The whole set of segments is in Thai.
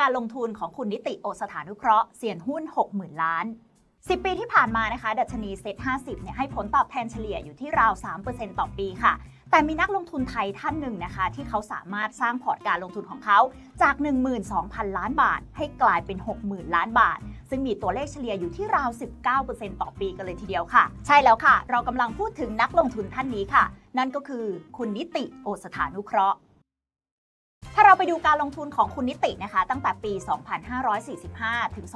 การลงทุนของคุณนิติโอสถานุเคราะห์เสี่ยนหุ้น 60,000 ล้าน 10 ปีที่ผ่านมานะคะ ดัชนีเซ็ต50 เนี่ยให้ผลตอบแทนเฉลี่ยอยู่ที่ราว 3%ต่อปีค่ะ แต่มีนักลงทุนไทยท่านหนึ่งนะคะ ที่เขาสามารถสร้างพอร์ตการลงทุนของเขาจาก 12,000 ล้านบาท ให้กลายเป็น 60,000 ล้านบาท ซึ่งมีตัวเลขเฉลี่ยอยู่ที่ราว 19%ต่อปีกันเลยทีเดียวค่ะ ใช่แล้วค่ะ เรากำลังพูดถึงนักลงทุนท่านนี้ค่ะ นั่นก็คือคุณนิติโอสถานุเคราะห์ ถ้าเราไปดูการลงทุนของคุณนิตินะคะ ตั้งแต่ปี 2545 ถึง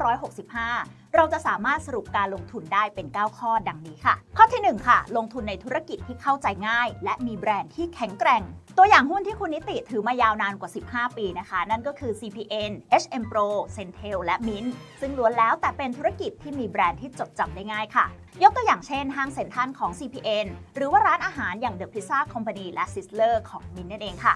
2565 เราจะสามารถสรุปการลงทุนได้เป็น 9 ข้อดังนี้ค่ะ ข้อที่ 1 ค่ะ ลงทุนในธุรกิจที่เข้าใจง่าย และมีแบรนด์ที่แข็งแกร่ง ตัวอย่างหุ้นที่คุณนิติถือมายาวนานกว่า 15 ปีนะคะ นั่นก็คือ CPN HM Pro Centel และ Mint ซึ่งล้วนแล้วแต่เป็นธุรกิจที่มีแบรนด์ที่จดจำได้ง่ายค่ะ ยกตัวอย่างเช่น ห้างเซ็นทรัลของ CPN หรือว่าร้านอาหารอย่าง The Pizza Company และ Sizzler ของ Mint นั่นเองค่ะ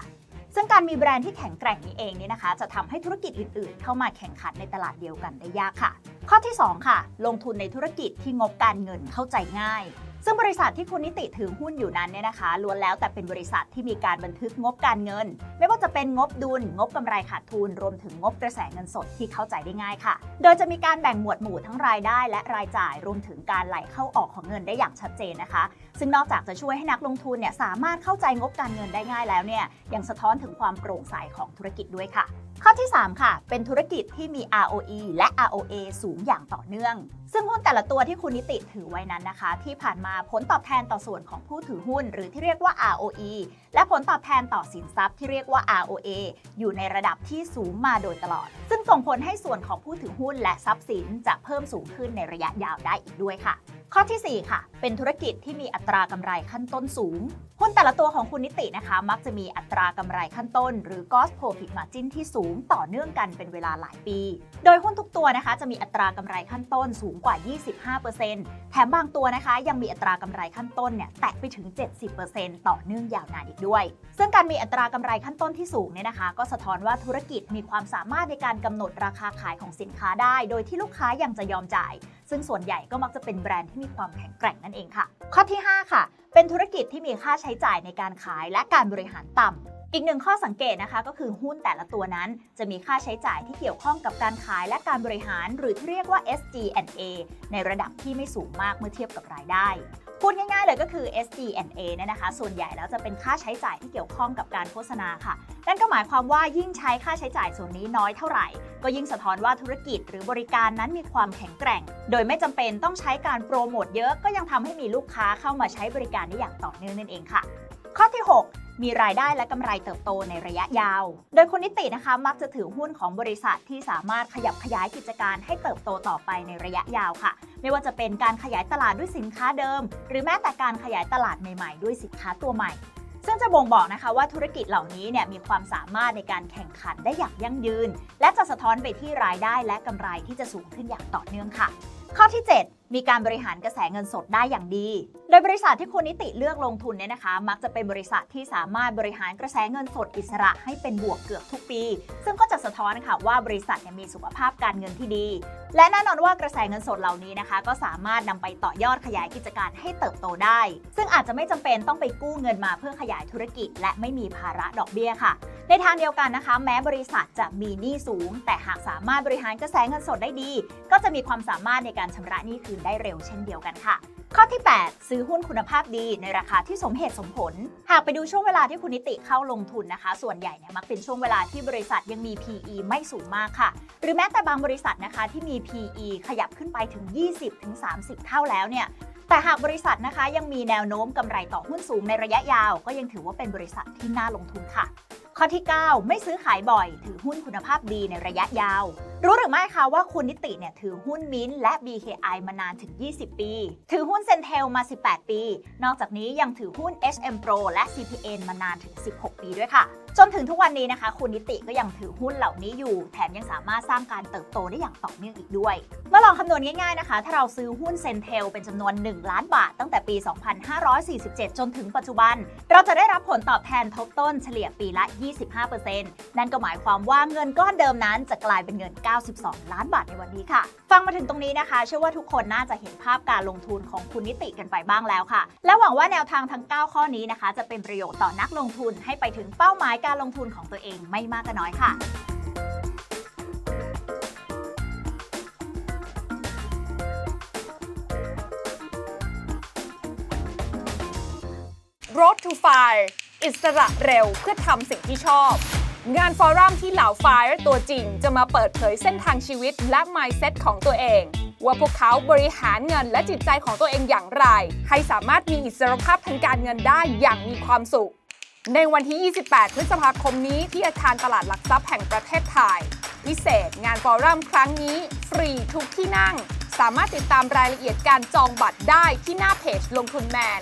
ซึ่งการมีแบรนด์ที่แข็งแกร่งนี้เองเนี่ยนะคะ จะทำให้ธุรกิจอื่นๆ เข้ามาแข่งขันในตลาดเดียวกันได้ยากค่ะ ข้อที่ 2 ค่ะ ลงทุนในธุรกิจที่งบการเงินเข้าใจง่าย ซึ่งบริษัทที่คุณนิติถือหุ้นอยู่นั้นเนี่ยนะคะล้วนแล้วแต่เป็นบริษัทที่มีการบันทึกงบการเงิน ไม่ว่าจะเป็นงบดุล งบกำไรขาดทุนรวมถึงงบกระแสเงินสดที่เข้าใจได้ง่ายค่ะ โดยจะมีการแบ่งหมวดหมู่ทั้งรายได้ และรายจ่ายรวมถึงการไหลเข้าออกของเงินได้อย่างชัดเจนนะคะซึ่งนอกจากจะช่วยให้นักลงทุนเนี่ยสามารถเข้าใจงบการเงินได้ง่ายแล้วเนี่ยยังสะท้อนถึงความโปร่งใสของธุรกิจด้วยค่ะ ข้อที่ 3 ค่ะ เป็นธุรกิจที่มี ROE และ ROA สูงอย่างต่อเนื่อง ซึ่งหุ้นแต่ละตัวที่คุณนิติถือไว้นั้นนะคะ ที่ผ่านมาผลตอบแทนต่อส่วนของผู้ถือหุ้น หรือที่เรียกว่า ROE และผลตอบแทนต่อสินทรัพย์ที่เรียกว่า ROA อยู่ในระดับที่สูงมาโดยตลอด ซึ่งส่งผลให้ส่วนของผู้ถือหุ้นและทรัพย์สินจะเพิ่มสูงขึ้นในระยะยาวได้อีกด้วยค่ะ ข้อทีสี่ 4 ค่ะ เป็นธุรกิจที่มีอัตรากำไรขั้นต้นสูง หุ้นแต่ละตัวของคุณนิตินะคะ มักจะมีอัตรากำไรขั้นต้น หรือ gross profit margin ที่สูงต่อเนื่องกันเป็นเวลาหลายปี โดยหุ้นทุกตัวนะคะ จะมีอัตรากำไรขั้นต้นสูงกว่า 25%แถมบางตัวนะคะ ยังมีอัตรากำไรขั้นต้นเนี่ยแตะไปถึง 70%ต่อเนื่องยาวนานอีกด้วย ซึ่งการมีอัตรากำไรขั้นต้นที่สูงเนี่ยนะคะ ก็สะท้อนว่าธุรกิจมีความสามารถในการกำหนดราคาขายของสินค้าได้ โดยที่ลูกค้ายังจะยอมจ่าย ซึ่งส่วนใหญ่ก็มักจะเป็นแบรนด์ที่มีความแข็งแกร่งนั่นเองค่ะ ข้อที่ 5 ค่ะ เป็นธุรกิจที่มีค่าใช้จ่ายในการขายและการบริหารต่ำ อีกหนึ่งข้อสังเกตนะคะก็คือหุ้นแต่ละตัวนั้น จะมีค่าใช้จ่ายที่เกี่ยวข้องกับการขายและการบริหาร หรือที่เรียกว่า SG&A ในระดับที่ไม่สูงมากเมื่อเทียบกับรายได้ พูดง่ายๆเลยก็คือ SG&A เนี่ยนะคะ ส่วนใหญ่แล้วจะเป็นค่าใช้จ่ายที่เกี่ยวข้องกับการโฆษณาค่ะ นั่นก็หมายความว่ายิ่งใช้ค่าใช้จ่ายส่วนนี้น้อยเท่าไหร่ ก็ยิ่งสะท้อนว่าธุรกิจหรือบริการนั้นมีความแข็งแกร่ง โดยไม่จำเป็นต้องใช้การโปรโมทเยอะก็ยังทำให้มีลูกค้าเข้ามาใช้บริการได้อย่างต่อเนื่องนั่นเองค่ะ ข้อที่ 6มีรายได้และกำไรเติบโตในระยะยาว โดยคุณนิตินะคะมักจะถือหุ้นของบริษัทที่สามารถขยับขยายกิจการให้เติบโตต่อไปในระยะยาวค่ะ ไม่ว่าจะเป็นการขยายตลาดด้วยสินค้าเดิม หรือแม้แต่การขยายตลาดใหม่ๆ ด้วยสินค้าตัวใหม่ ซึ่งจะบ่งบอกนะคะว่าธุรกิจเหล่านี้เนี่ยมีความสามารถในการแข่งขันได้อย่างยั่งยืน และจะสะท้อนไปที่รายได้และกำไรที่จะสูงขึ้นอย่างต่อเนื่องค่ะ ข้อที่ 7มีการบริหารกระแสเงินสดได้อย่างดี โดยบริษัทที่คุณนิติเลือกลงทุนเนี่ยนะคะ มักจะเป็นบริษัทที่สามารถบริหารกระแสเงินสดอิสระให้เป็นบวกเกือบทุกปี ซึ่งก็จะสะท้อนค่ะว่าบริษัทมีสุขภาพการเงินที่ดีและแน่นอนว่ากระแสเงินสดเหล่านี้นะคะ ก็สามารถนำไปต่อยอดขยายกิจการให้เติบโตได้ ซึ่งอาจจะไม่จำเป็นต้องไปกู้เงินมาเพื่อขยายธุรกิจ และไม่มีภาระดอกเบี้ยค่ะ ในทางเดียวกันนะคะ แม้บริษัทจะมีหนี้สูง แต่หากสามารถบริหารกระแสเงินสดได้ดี ก็จะมีความสามารถในการชำระหนี้คืนได้เร็วเช่นเดียวกันค่ะ ข้อที่ 8 ซื้อหุ้นคุณภาพดีในราคาที่สมเหตุสมผล หากไปดูช่วงเวลาที่คุณนิติเข้าลงทุนนะคะ ส่วนใหญ่เนี่ยมักเป็นช่วงเวลาที่บริษัทยังมี PE ไม่สูงมากค่ะ หรือแม้แต่บางบริษัทนะคะที่มี PE ขยับขึ้นไปถึง 20-30 เท่าแล้วเนี่ยแต่หากบริษัทนะคะยังมีแนวโน้มกำไรต่อหุ้นสูงในระยะยาว ก็ยังถือว่าเป็นบริษัทที่น่าลงทุนค่ะ ข้อที่ 9 ไม่ซื้อขายบ่อย ถือหุ้นคุณภาพดีในระยะยาว รู้หรือไม่คะว่าคุณนิติเนี่ยถือหุ้นมิ้นท์และ BKI มานานถึง 20 ปี ถือหุ้นเซนเทลมา 18 ปี นอกจากนี้ยังถือหุ้น HM Pro และ CPN มานานถึง 16 ปีด้วยค่ะ จนถึงทุกวันนี้นะคะ คุณนิติก็ยังถือหุ้นเหล่านี้อยู่ แถมยังสามารถสร้างการเติบโตได้อย่างต่อเนื่องอีกด้วยมื่อลองคำนวณง่ายๆนะคะ ถ้าเราซื้อหุ้นเซนเทลเป็นจำนวน 1 ล้านบาท ตั้งแต่ปี 2547 จนถึงปัจจุบัน เราจะได้รับผลตอบแทนทบต้นเฉลี่ยปีละ25%นั่นก็หมายความว่าเงินก้อนเดิมนั้นจะกลายเป็นเงิน 92 ล้านบาทในวันนี้ค่ะ ฟังมาถึงตรงนี้นะคะ เชื่อว่าทุกคนน่าจะเห็นภาพการลงทุนของคุณนิติกันไปบ้างแล้วค่ะ และหวังว่าแนวทางทั้ง 9 ข้อนี้นะคะ จะเป็นประโยชน์ต่อนักลงทุนให้ไปถึงเป้าหมายการลงทุนของตัวเองไม่มากก็น้อยค่ะ Road to Fire อิสระเร็วเพื่อทำสิ่งที่ชอบ งานฟอรัมที่เหล่า Fire ตัวจริง จะมาเปิดเผยเส้นทางชีวิตและ mindset ของตัวเอง ว่าพวกเขาบริหารเงินและจิตใจของตัวเองอย่างไร ให้สามารถมีอิสรภาพทางการเงินได้อย่างมีความสุข ในวันที่ 28 พฤษภาคมนี้ที่อาคารตลาดหลักทรัพย์แห่งประเทศไทย พิเศษงานฟอรัมครั้งนี้ ฟรีทุกที่นั่ง สามารถติดตามรายละเอียดการจองบัตรได้ที่หน้าเพจลงทุนแมน